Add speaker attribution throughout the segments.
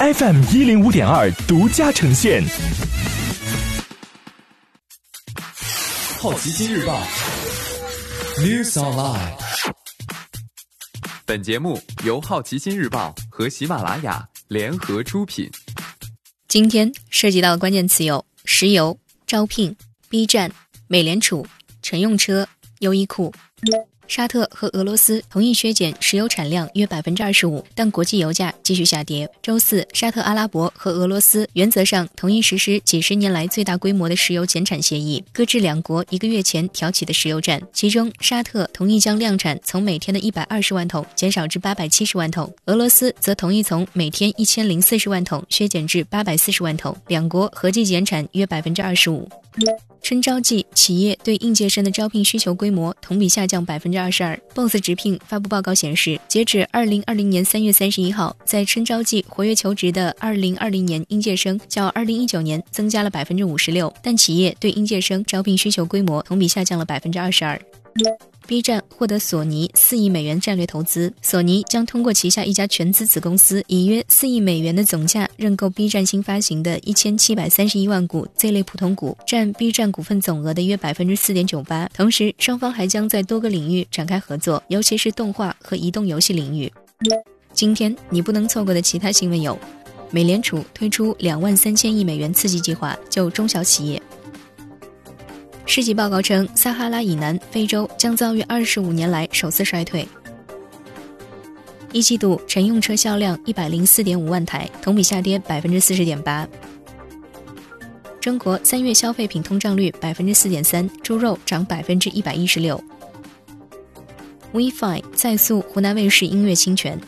Speaker 1: FM 一零五点二独家呈现。
Speaker 2: 好奇心日报，News Online。
Speaker 3: 本节目由好奇心日报和喜马拉雅联合出品。
Speaker 4: 今天涉及到的关键词有：石油、招聘、B 站、美联储、乘用车、优衣库。沙特和俄罗斯同意削减石油产量约百分之二十五，但国际油价继续下跌。周四，沙特阿拉伯和俄罗斯原则上同意实施几十年来最大规模的石油减产协议，搁置两国一个月前挑起的石油战。其中，沙特同意将量产从每天的一百二十万桶减少至八百七十万桶，俄罗斯则同意从每天一千零四十万桶削减至八百四十万桶，两国合计减产约百分之二十五。春招季，企业对应届生的招聘需求规模同比下降百分之二十二。BOSS 直聘发布报告显示，截止二零二零年三月三十一号，在春招季活跃求职的二零二零年应届生较二零一九年增加了百分之五十六，但企业对应届生招聘需求规模同比下降了百分之二十二。B 站获得索尼四亿美元战略投资，索尼将通过旗下一家全资子公司，以约四亿美元的总价认购 B 站新发行的一千七百三十一万股 Z 类普通股，占 B 站股份总额的约百分之四点九八。同时，双方还将在多个领域展开合作，尤其是动画和移动游戏领域。今天你不能错过的其他新闻有：美联储推出两万三千亿美元刺激计划，救中小企业。世纪报告称，撒哈拉以南非洲将遭遇二十五年来首次衰退。一季度乘用车销量一百零四点五万台，同比下跌百分之四十点八。中国三月消费品通胀率百分之四点三，猪肉涨百分之一百一十六。WiFi 再诉湖南卫视音乐侵权。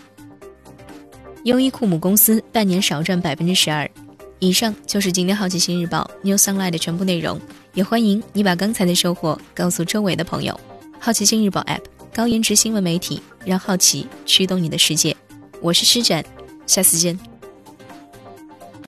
Speaker 4: 优衣库母公司半年少赚百分之十二。以上就是今天好奇心日报 New Sunlight 的全部内容，也欢迎你把刚才的收获告诉周围的朋友。好奇心日报 App 高颜值新闻媒体，让好奇驱动你的世界。我是施展，下次见。